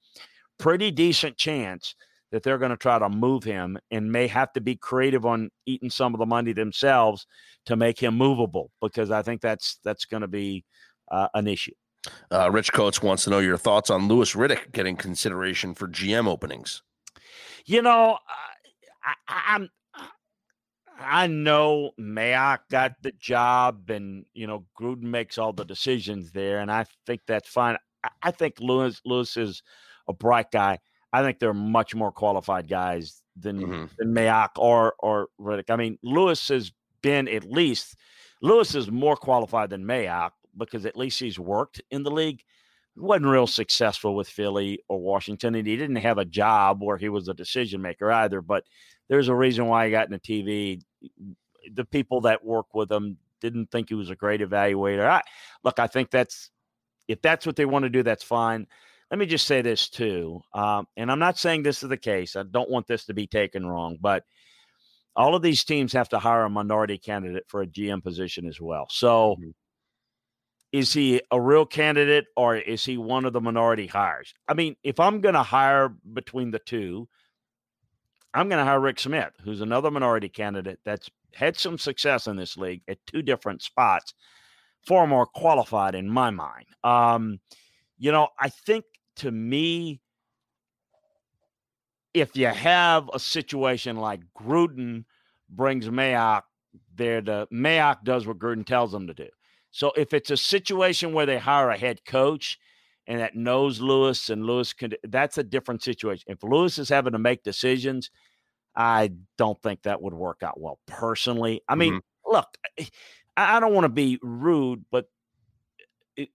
pretty decent chance that they're going to try to move him and may have to be creative on eating some of the money themselves to make him movable because I think that's that's going to be uh, an issue. Uh, Rich Coates wants to know your thoughts on Louis Riddick getting consideration for GM openings. You know, I, I'm I know Mayock got the job, and you know Gruden makes all the decisions there, and I think that's fine. I, I think Louis Louis is a bright guy. I think they're much more qualified guys than mm-hmm. than Mayock or or Riddick. I mean, Louis has been at least Louis is more qualified than Mayock because at least he's worked in the league. He wasn't real successful with Philly or Washington, and he didn't have a job where he was a decision maker either. But there's a reason why he got in the TV. The people that work with him didn't think he was a great evaluator. I, look, I think that's if that's what they want to do, that's fine let me just say this too, um, and I'm not saying this is the case. I don't want this to be taken wrong, but all of these teams have to hire a minority candidate for a GM position as well. So, mm-hmm. is he a real candidate or is he one of the minority hires? I mean, if I'm going to hire between the two, I'm going to hire Rick Smith, who's another minority candidate that's had some success in this league at two different spots, far more qualified in my mind. Um, you know, I think to me, if you have a situation like Gruden brings Mayock there, the Mayock does what Gruden tells him to do. So if it's a situation where they hire a head coach and that knows Louis and Louis can, that's a different situation. If Louis is having to make decisions, I don't think that would work out well personally. I mean, mm-hmm. look, I don't want to be rude, but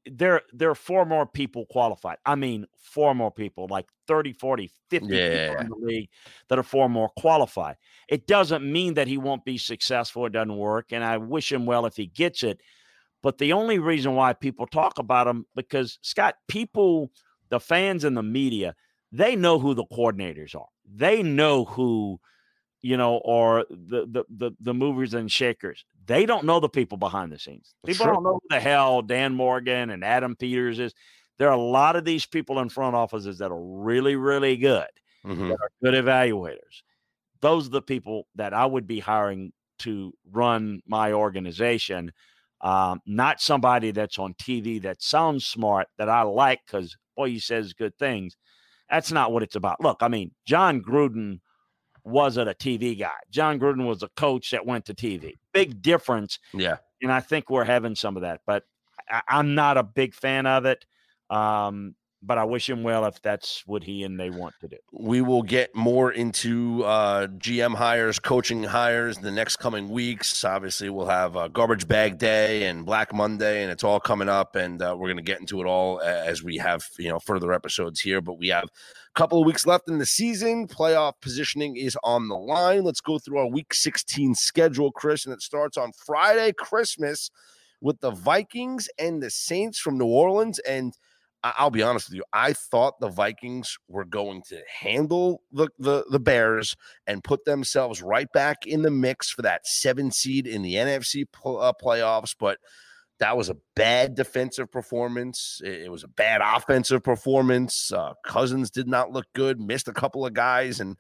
there there are four more people qualified. I mean, four more people, like 30, 40, 50 yeah. people in the league that are four more qualified. It doesn't mean that he won't be successful. It doesn't work. And I wish him well if he gets it. But the only reason why people talk about him, because Scott, people, the fans and the media, they know who the coordinators are. They know who, you know, are the the the, the movers and shakers. They don't know the people behind the scenes. People don't know who the hell Dan Morgan and Adam Peters is. There are a lot of these people in front offices that are really, really good, mm-hmm. that are good evaluators. Those are the people that I would be hiring to run my organization. Um, not somebody that's on TV that sounds smart that I like because boy, he says good things. That's not what it's about. Look, I mean, Jon Gruden wasn't a TV guy. Jon Gruden was a coach that went to TV. Big difference. Yeah. And I think we're having some of that, but I, am not a big fan of it. Um, but I wish him well if that's what he and they want to do. We will get more into uh, GM hires, coaching hires the next coming weeks. Obviously, we'll have uh, Garbage Bag Day and Black Monday, and it's all coming up, and uh, we're going to get into it all as we have you know further episodes here. But we have a couple of weeks left in the season. Playoff positioning is on the line. Let's go through our Week 16 schedule, Chris, and it starts on Friday, Christmas, with the Vikings and the Saints from New Orleans, and I'll be honest with you. I thought the Vikings were going to handle the, the, the Bears and put themselves right back in the mix for that seven seed in the NFC pl- uh, playoffs. But that was a bad defensive performance. It, it was a bad offensive performance. Uh, Cousins did not look good, missed a couple of guys. And,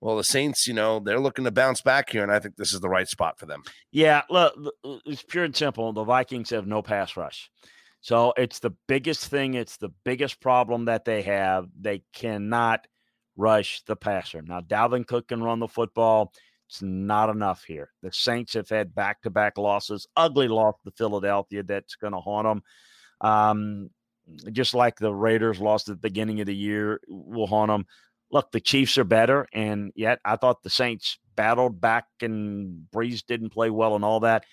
well, the Saints, you know, they're looking to bounce back here. And I think this is the right spot for them. Yeah. Look, it's pure and simple. The Vikings have no pass rush. So it's the biggest thing. It's the biggest problem that they have. They cannot rush the passer. Now, Dalvin Cook can run the football. It's not enough here. The Saints have had back to back losses, ugly loss to Philadelphia that's going to haunt them. Um, just like the Raiders lost at the beginning of the year will haunt them. Look, the Chiefs are better, and yet I thought the Saints battled back and Brees didn't play well and all that.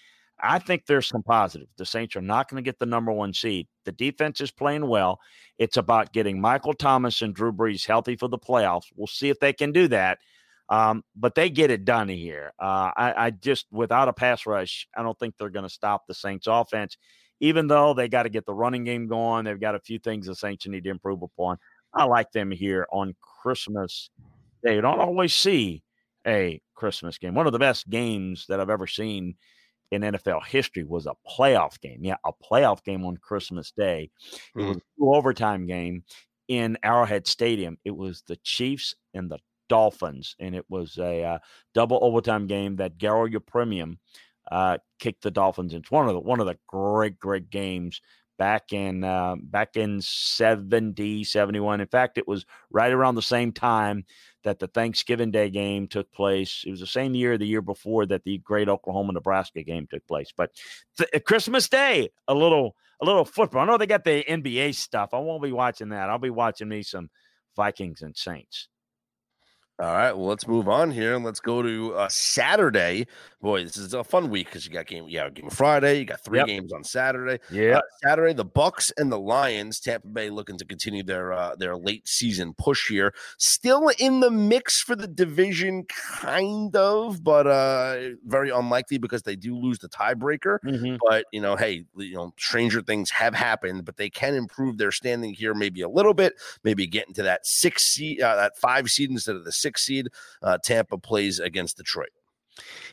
I think there's some positive. The Saints are not going to get the number one seed. The defense is playing well. It's about getting Michael Thomas and Drew Brees healthy for the playoffs. We'll see if they can do that. Um, but they get it done here. Uh, I, I, just, without a pass rush, I don't think they're going to stop the Saints offense, even though they got to get the running game going. They've got a few things the Saints need to improve upon. I like them here on Christmas. You don't always see a Christmas game. One of the best games that I've ever seen in NFL history was a playoff game. Yeah, a playoff game on Christmas Day. Mm-hmm. It was an overtime game in Arrowhead Stadium. It was the Chiefs and the Dolphins, and it was a uh, double overtime game that Garo Yepremian uh, kicked the Dolphins. It's one of the one of the great great games back in uh, back in 70 71 in fact it was right around the same time that the thanksgiving day game took place. It was the same year the year before that the great oklahoma nebraska game took place. But th- uh, christmas day a little a little football. I know they got the nba stuff. I won't be watching that. I'll be watching me some vikings and saints all right, well, let's move on here and let's go to uh, Saturday. Boy, this is a fun week because you got game, yeah, game Friday. You got three yep. games on Saturday. Yeah, uh, Saturday, the Bucs and the Lions. Tampa Bay looking to continue their uh, their late season push here. Still in the mix for the division, kind of, but uh, very unlikely because they do lose the tiebreaker. Mm-hmm. But you know, hey, you know, stranger things have happened, but they can improve their standing here maybe a little bit. Maybe get into that six seed, uh, that five seed instead of the six seed. Uh, Tampa plays against Detroit.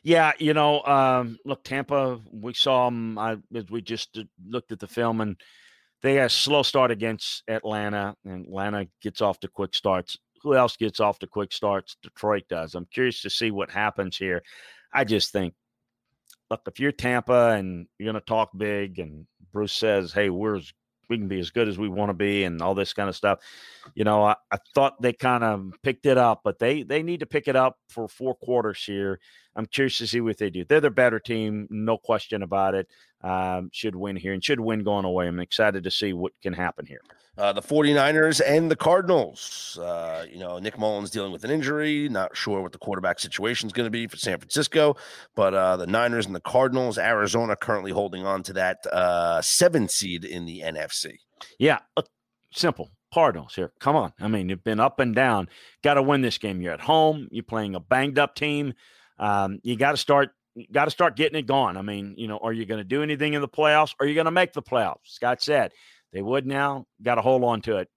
Yeah, you know, um, look, Tampa, we saw them I, we just looked at the film, and they had a slow start against Atlanta, and Atlanta gets off to quick starts. Who else gets off to quick starts? Detroit does. I'm curious to see what happens here. I just think, look, if you're Tampa and you're going to talk big, and Bruce says, "Hey, we're as, we can be as good as we want to be," and all this kind of stuff, you know, I, I thought they kind of picked it up, but they they need to pick it up for four quarters here. I'm curious to see what they do. They're the better team, no question about it. Um, should win here and should win going away. I'm excited to see what can happen here. Uh, the 49ers and the Cardinals. Uh, you know, Nick Mullens dealing with an injury. Not sure what the quarterback situation is going to be for San Francisco, but uh, the Niners and the Cardinals, Arizona currently holding on to that uh, seven seed in the NFC. Yeah, uh, simple. Cardinals here. Come on. I mean, you've been up and down. Got to win this game. You're at home. You're playing a banged up team. Um, you got to start got to start getting it going. I mean, you know, are you going to do anything in the playoffs? Are you going to make the playoffs? Scott said they would now. Got to hold on to it.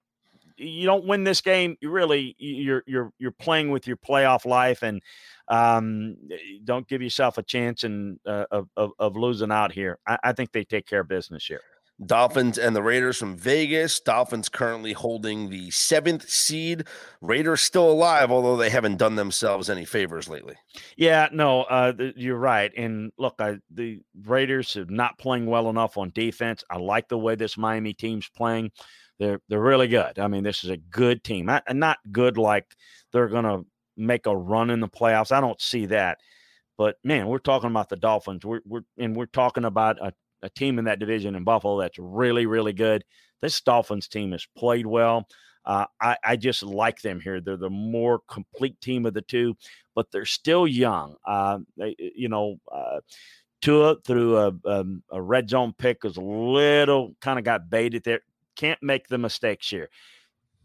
You don't win this game, you really you're you're you're playing with your playoff life, and um, don't give yourself a chance and uh, of, of, of losing out here. I, I think they take care of business here. Dolphins and the Raiders from Vegas. Dolphins currently holding the seventh seed. Raiders still alive, although they haven't done themselves any favors lately. Yeah, no, uh, you're right. And look, I, the Raiders are not playing well enough on defense. I like the way this Miami team's playing. They're they're really good. I mean, this is a good team. Not, not good like they're gonna make a run in the playoffs. I don't see that. But man, we're talking about the Dolphins. We're, we're and we're talking about a a team in that division in Buffalo that's really, really good. This Dolphins team has played well. Uh, I, I, just like them here. They're the more complete team of the two, but they're still young. Uh, they, you know, uh, Tua threw a, a, um, a red zone pick was a little kind of got baited there. Can't make the mistakes here.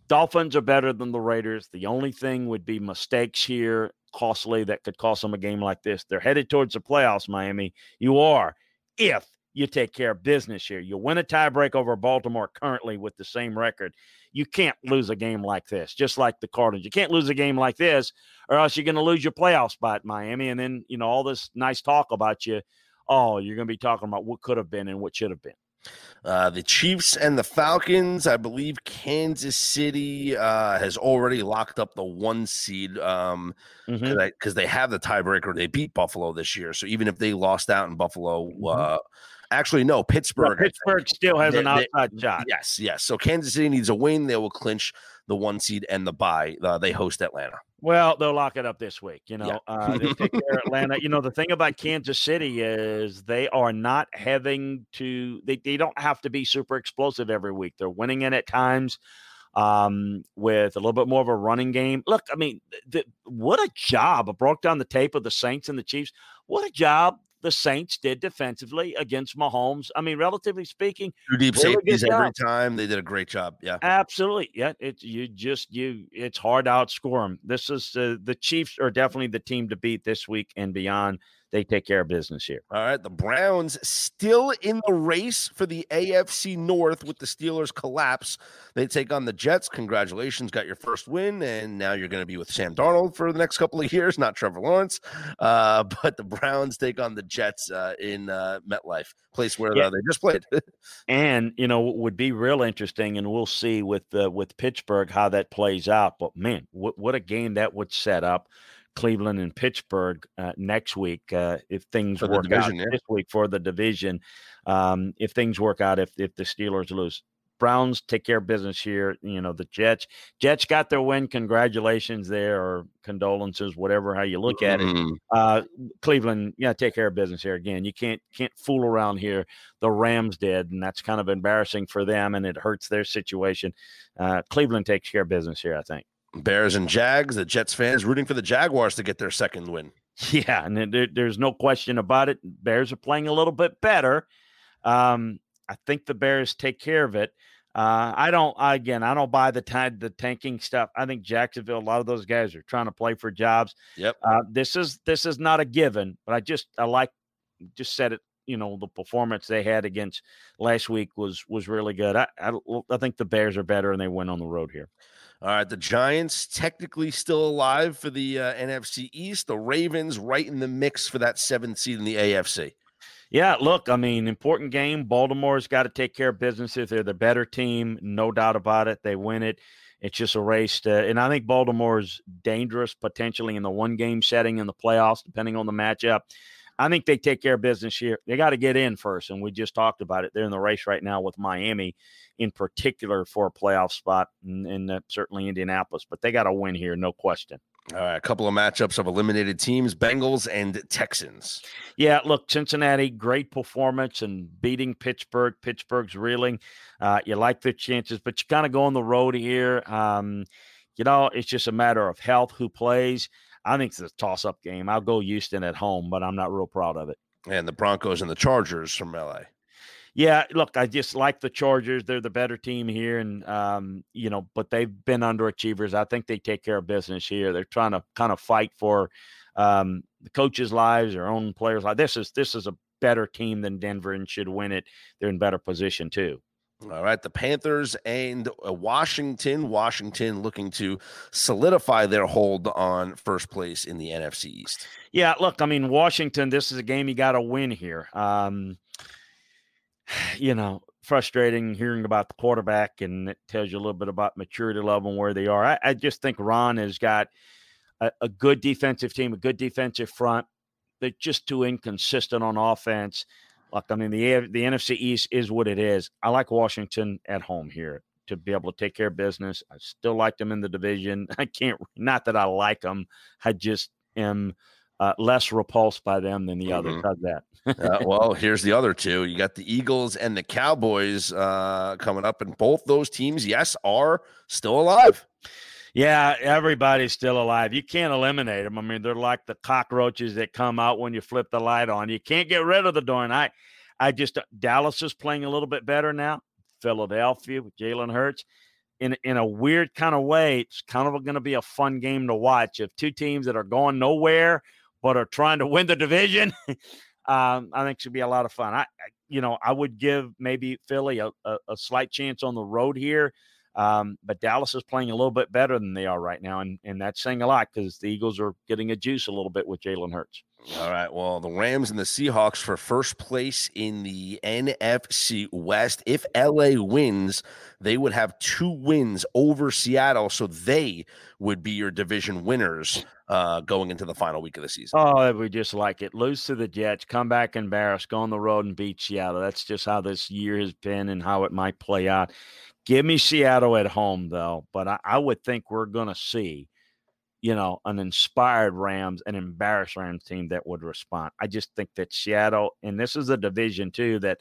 Dolphins are better than the Raiders. The only thing would be mistakes here, costly that could cost them a game like this. They're headed towards the playoffs, Miami. You are, if you take care of business here. You win a tiebreak over Baltimore currently with the same record. You can't lose a game like this, just like the Cardinals. You can't lose a game like this, or else you're going to lose your playoff spot, Miami. And then, you know, all this nice talk about you. Oh, you're going to be talking about what could have been and what should have been. Uh, the Chiefs and the Falcons. I believe Kansas City uh, has already locked up the one seed um, because mm-hmm. they have the tiebreaker. They beat Buffalo this year, so even if they lost out in Buffalo, mm-hmm. Actually, no, Pittsburgh. Pittsburgh still has they, an outside they, shot. Yes, yes. So Kansas City needs a win. They will clinch the one seed and the bye. Uh, they host Atlanta. Well, they'll lock it up this week. You know, yeah. uh, they take care of Atlanta. You know, the thing about Kansas City is they are not having to. They they don't have to be super explosive every week. They're winning it at times um, with a little bit more of a running game. Look, I mean, the, what a job! I broke down the tape of the Saints and the Chiefs. What a job the Saints did defensively against Mahomes. I mean, relatively speaking, two deep safeties every time. They did a great job. Yeah, absolutely. Yeah, it's you just you. It's hard to outscore them. This is uh, the Chiefs are definitely the team to beat this week and beyond they take care of business here. All right. The Browns still in the race for the AFC North with the Steelers collapse. They take on the Jets. Congratulations, got your first win. And now you're going to be with Sam Darnold for the next couple of years, not Trevor Lawrence. Uh, but the Browns take on the Jets uh, in uh, MetLife, place where yeah. Uh, they just played. and, you know, would be real interesting, and we'll see with, uh, with Pittsburgh how that plays out. But man, what, what a game that would set up. Cleveland and Pittsburgh uh, next week uh, if things for work division, out yeah. this week for the division. Um, if things work out, if if the Steelers lose, Browns take care of business here. You know the Jets. Jets got their win. Congratulations there, or condolences, whatever how you look at mm-hmm. it. Uh, Cleveland, yeah, take care of business here again. You can't can't fool around here. The Rams did, and that's kind of embarrassing for them, and it hurts their situation. Uh, Cleveland takes care of business here, I think. Bears and Jags, the Jets fans rooting for the Jaguars to get their second win. Yeah, and there, there's no question about it. Bears are playing a little bit better. Um, I think the Bears take care of it. Uh, I don't. Again, I don't buy the the tanking stuff. I think Jacksonville. A lot of those guys are trying to play for jobs. Yep. Uh, this is this is not a given, but I just I like just said it. You know, the performance they had against last week was was really good. I I, I think the Bears are better and they win on the road here. All right, the Giants technically still alive for the uh, NFC East. The Ravens right in the mix for that seventh seed in the AFC. Yeah, look, I mean, important game. Baltimore's got to take care of businesses. They're the better team, no doubt about it. They win it. It's just a race to, and I think Baltimore's dangerous potentially in the one game setting in the playoffs, depending on the matchup. I think they take care of business here. They got to get in first, and we just talked about it. They're in the race right now with Miami, in particular for a playoff spot, and, and uh, certainly Indianapolis. But they got to win here, no question. All right, a couple of matchups of eliminated teams: Bengals and Texans. Yeah, look, Cincinnati, great performance and beating Pittsburgh. Pittsburgh's reeling. Uh, you like their chances, but you kind of go on the road here. Um, you know, it's just a matter of health, who plays. I think it's a toss up game. I'll go Houston at home, but I'm not real proud of it. And the Broncos and the Chargers from LA. Yeah, look, I just like the Chargers. They're the better team here, and um, you know, but they've been underachievers. I think they take care of business here. They're trying to kind of fight for um, the coaches' lives, their own players' lives. This is this is a better team than Denver and should win it. They're in better position too. All right, the Panthers and uh, Washington. Washington looking to solidify their hold on first place in the NFC East. Yeah, look, I mean, Washington, this is a game you got to win here. Um, you know, frustrating hearing about the quarterback, and it tells you a little bit about maturity level and where they are. I, I just think Ron has got a, a good defensive team, a good defensive front. They're just too inconsistent on offense. Look, I mean, the the NFC East is what it is. I like Washington at home here to be able to take care of business. I still like them in the division. I can't, not that I like them. I just am uh, less repulsed by them than the mm-hmm. others. How's that? uh, well, here's the other two. You got the Eagles and the Cowboys uh, coming up, and both those teams, yes, are still alive. Yeah, everybody's still alive. You can't eliminate them. I mean, they're like the cockroaches that come out when you flip the light on. You can't get rid of the darn. I, I just uh, Dallas is playing a little bit better now. Philadelphia with Jalen Hurts. In, in a weird kind of way, it's kind of going to be a fun game to watch. If two teams that are going nowhere but are trying to win the division, um, I think should be a lot of fun. I, I, you know, I would give maybe Philly a, a, a slight chance on the road here. Um, but Dallas is playing a little bit better than they are right now, and and that's saying a lot because the Eagles are getting a juice a little bit with Jalen Hurts. All right. Well, the Rams and the Seahawks for first place in the NFC West. If LA wins, they would have two wins over Seattle, so they would be your division winners uh, going into the final week of the season. Oh, we just like it. Lose to the Jets, come back embarrassed, go on the road and beat Seattle. That's just how this year has been and how it might play out. Give me Seattle at home, though. But I, I would think we're going to see, you know, an inspired Rams, an embarrassed Rams team that would respond. I just think that Seattle, and this is a division too that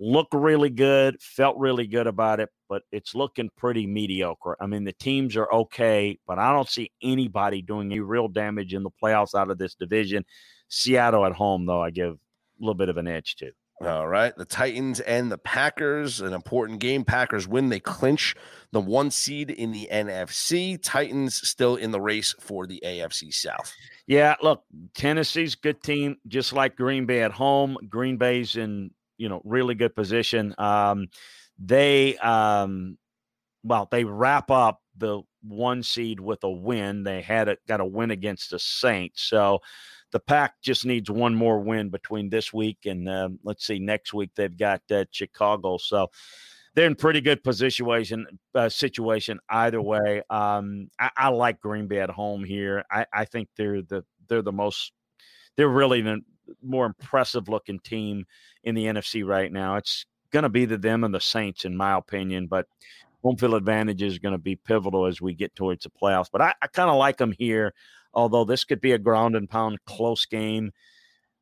looked really good, felt really good about it, but it's looking pretty mediocre. I mean, the teams are okay, but I don't see anybody doing any real damage in the playoffs out of this division. Seattle at home, though, I give a little bit of an edge to. All right. The Titans and the Packers, an important game. Packers win. They clinch the one seed in the NFC. Titans still in the race for the AFC South. Yeah. Look, Tennessee's good team, just like Green Bay at home. Green Bay's in, you know, really good position. Um, they, um, well, they wrap up the one seed with a win. They had it, got a win against the Saints. So, the pack just needs one more win between this week and uh, let's see next week they've got uh, Chicago. So they're in pretty good position uh, situation either way. Um, I, I, like Green Bay at home here. I, I, think they're the they're the most they're really the more impressive looking team in the NFC right now. It's going to be the them and the Saints in my opinion, but home field advantage is going to be pivotal as we get towards the playoffs. But I, I kind of like them here although this could be a ground and pound close game.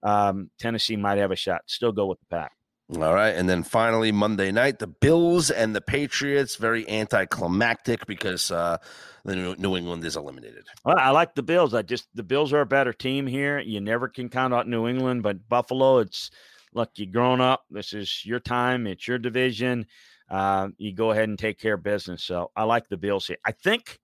Um, Tennessee might have a shot. Still go with the pack. All right. And then finally, Monday night, the Bills and the Patriots, very anticlimactic because uh, the New England is eliminated. Well, I like the Bills. I just, the Bills are a better team here. You never can count out New England, but Buffalo, it's, look, you've grown up. This is your time, it's your division. Uh, you go ahead and take care of business. So I like the Bills here. I think,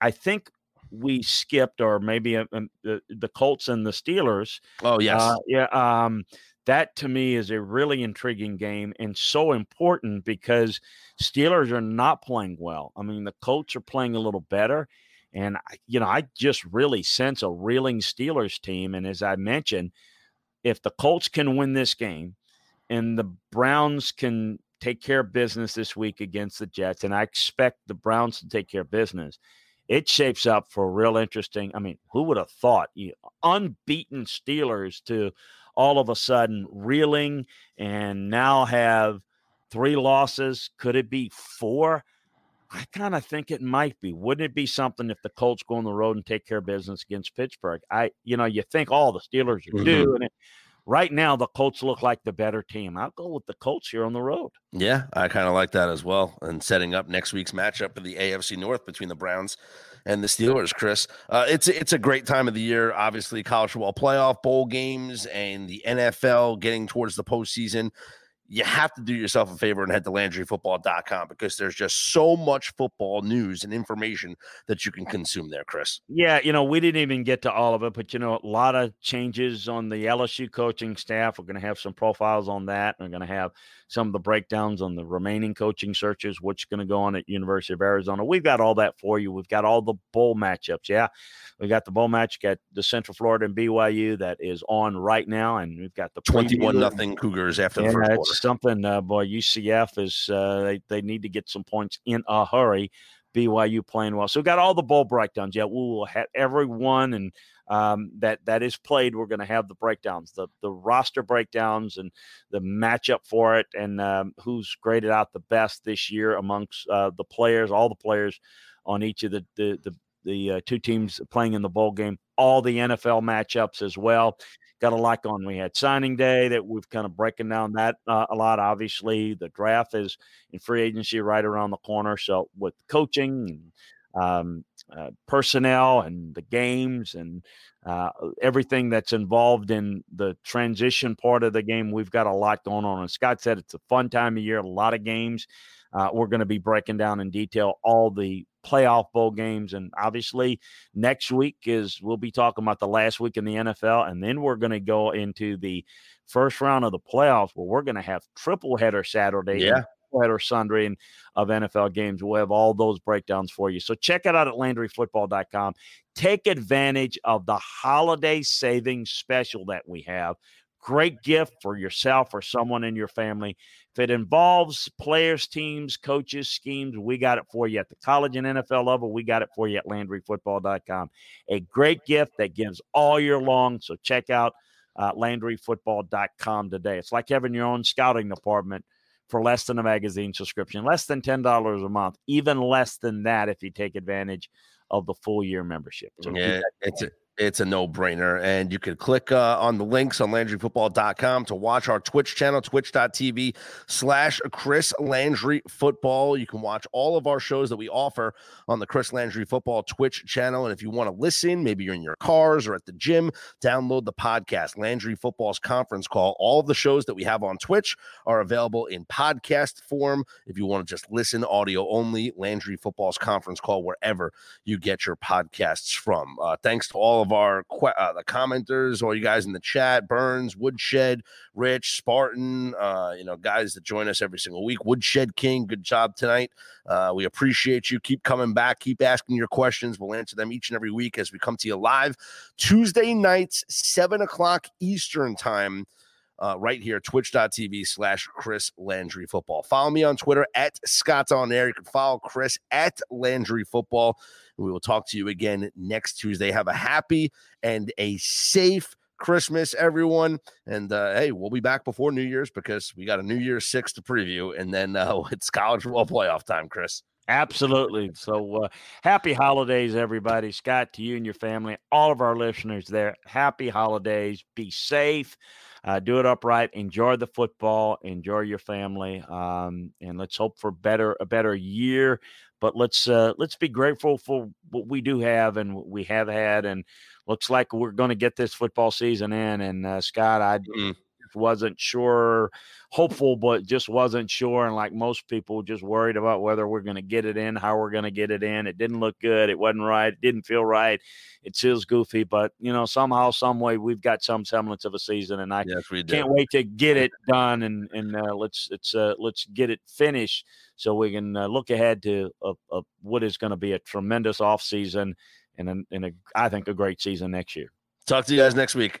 I think we skipped, or maybe uh, um, the, the Colts and the Steelers. Oh yes, uh, yeah. Um, that to me is a really intriguing game and so important because Steelers are not playing well. I mean, the Colts are playing a little better. And, you know, I just really sense a reeling Steelers team. And as I mentioned, if the Colts can win this game and the Browns can take care of business this week against the Jets, and I expect the Browns to take care of business, it shapes up for real interesting. I mean, who would have thought you, unbeaten Steelers to all of a sudden reeling and now have three losses? Could it be four? I kind of think it might be. Wouldn't it be something if the Colts go on the road and take care of business against Pittsburgh? I, you know, you think all the Steelers are mm-hmm. doing it. Right now, the Colts look like the better team. I'll go with the Colts here on the road. Yeah, I kind of like that as well. And setting up next week's matchup for the AFC North between the Browns and the Steelers, Chris. Uh, it's it's a great time of the year. Obviously, college football playoff bowl games and the NFL getting towards the postseason you have to do yourself a favor and head to LandryFootball.com because there's just so much football news and information that you can consume there, Chris. Yeah, you know, we didn't even get to all of it, but you know, a lot of changes on the LSU coaching staff. We're going to have some profiles on that. We're going to have some of the breakdowns on the remaining coaching searches, what's going to go on at University of Arizona. We've got all that for you. We've got all the bowl matchups. Yeah, we got the bowl match. Got the Central Florida and BYU that is on right now, and we've got the twenty-one nothing Cougars after the first quarter. something, uh, boy. UCF is uh, they they need to get some points in a hurry. BYU playing well. So we got all the bowl breakdowns. Yeah, we will have everyone and um, that that is played. We're going to have the breakdowns, the the roster breakdowns, and the matchup for it, and um, who's graded out the best this year amongst uh, the players, all the players on each of the the the, the uh, two teams playing in the bowl game. All the NFL matchups as well. Got a lot on. We had signing day that we've kind of breaking down that uh, a lot. Obviously, the draft is in free agency right around the corner. So with coaching and um, uh, personnel and the games and uh, everything that's involved in the transition part of the game. We've got a lot going on. And Scott said it's a fun time of year, a lot of games. Uh, we're going to be breaking down in detail all the playoff bowl games. And obviously, next week is we'll be talking about the last week in the NFL. And then we're going to go into the first round of the playoffs where we're going to have triple header Saturday. Yeah or sundry of NFL games. We'll have all those breakdowns for you. So check it out at LandryFootball.com. Take advantage of the holiday savings special that we have. Great gift for yourself or someone in your family. If it involves players, teams, coaches, schemes, we got it for you at the college and NFL level. We got it for you at LandryFootball.com. A great gift that gives all year long. So check out uh, LandryFootball.com today. It's like having your own scouting department for less than a magazine subscription, less than $10 a month, even less than that if you take advantage of the full year membership. So yeah, it's a, it's a no-brainer and you can click uh, on the links on landryfootball.com to watch our twitch channel twitch.tv slash chris landry football. You can watch all of our shows that we offer on the chris landry football twitch channel and if you want to listen maybe you're in your cars or at the gym download the podcast landry football's conference call. All of the shows that we have on twitch are available in podcast form. If you want to just listen audio only landry football's conference call wherever you get your podcasts from. Uh, thanks to all of our uh, the commenters, all you guys in the chat, Burns, Woodshed, Rich, Spartan, uh, you know, guys that join us every single week. Woodshed King, good job tonight. Uh, we appreciate you. Keep coming back. Keep asking your questions. We'll answer them each and every week as we come to you live Tuesday nights, seven o'clock Eastern time uh, right here, twitch.tv slash Chris Landry Football. Follow me on Twitter at Scott's on air. You can follow Chris at Landry Football. We will talk to you again next Tuesday. Have a happy and a safe Christmas, everyone. And uh, hey, we'll be back before New Year's because we got a New Year's six to preview, and then uh, it's college football playoff time, Chris. Absolutely. So uh, happy holidays, everybody. Scott, to you and your family, all of our listeners there. Happy holidays. Be safe. Uh, do it upright. Enjoy the football. Enjoy your family. Um, and let's hope for better a better year. But let's uh, let's be grateful for what we do have and what we have had. And looks like we're going to get this football season in. And uh, Scott, I. Mm wasn't sure, hopeful, but just wasn't sure. And like most people, just worried about whether we're going to get it in, how we're going to get it in. It didn't look good. It wasn't right. It didn't feel right. It feels goofy, but you know, somehow, some way, we've got some semblance of a season, and I Yes, can't wait to get it done and and uh, let's let's uh, let's get it finished so we can uh, look ahead to a, a, what is going to be a tremendous off season and a, and a, I think a great season next year. Talk to you guys next week.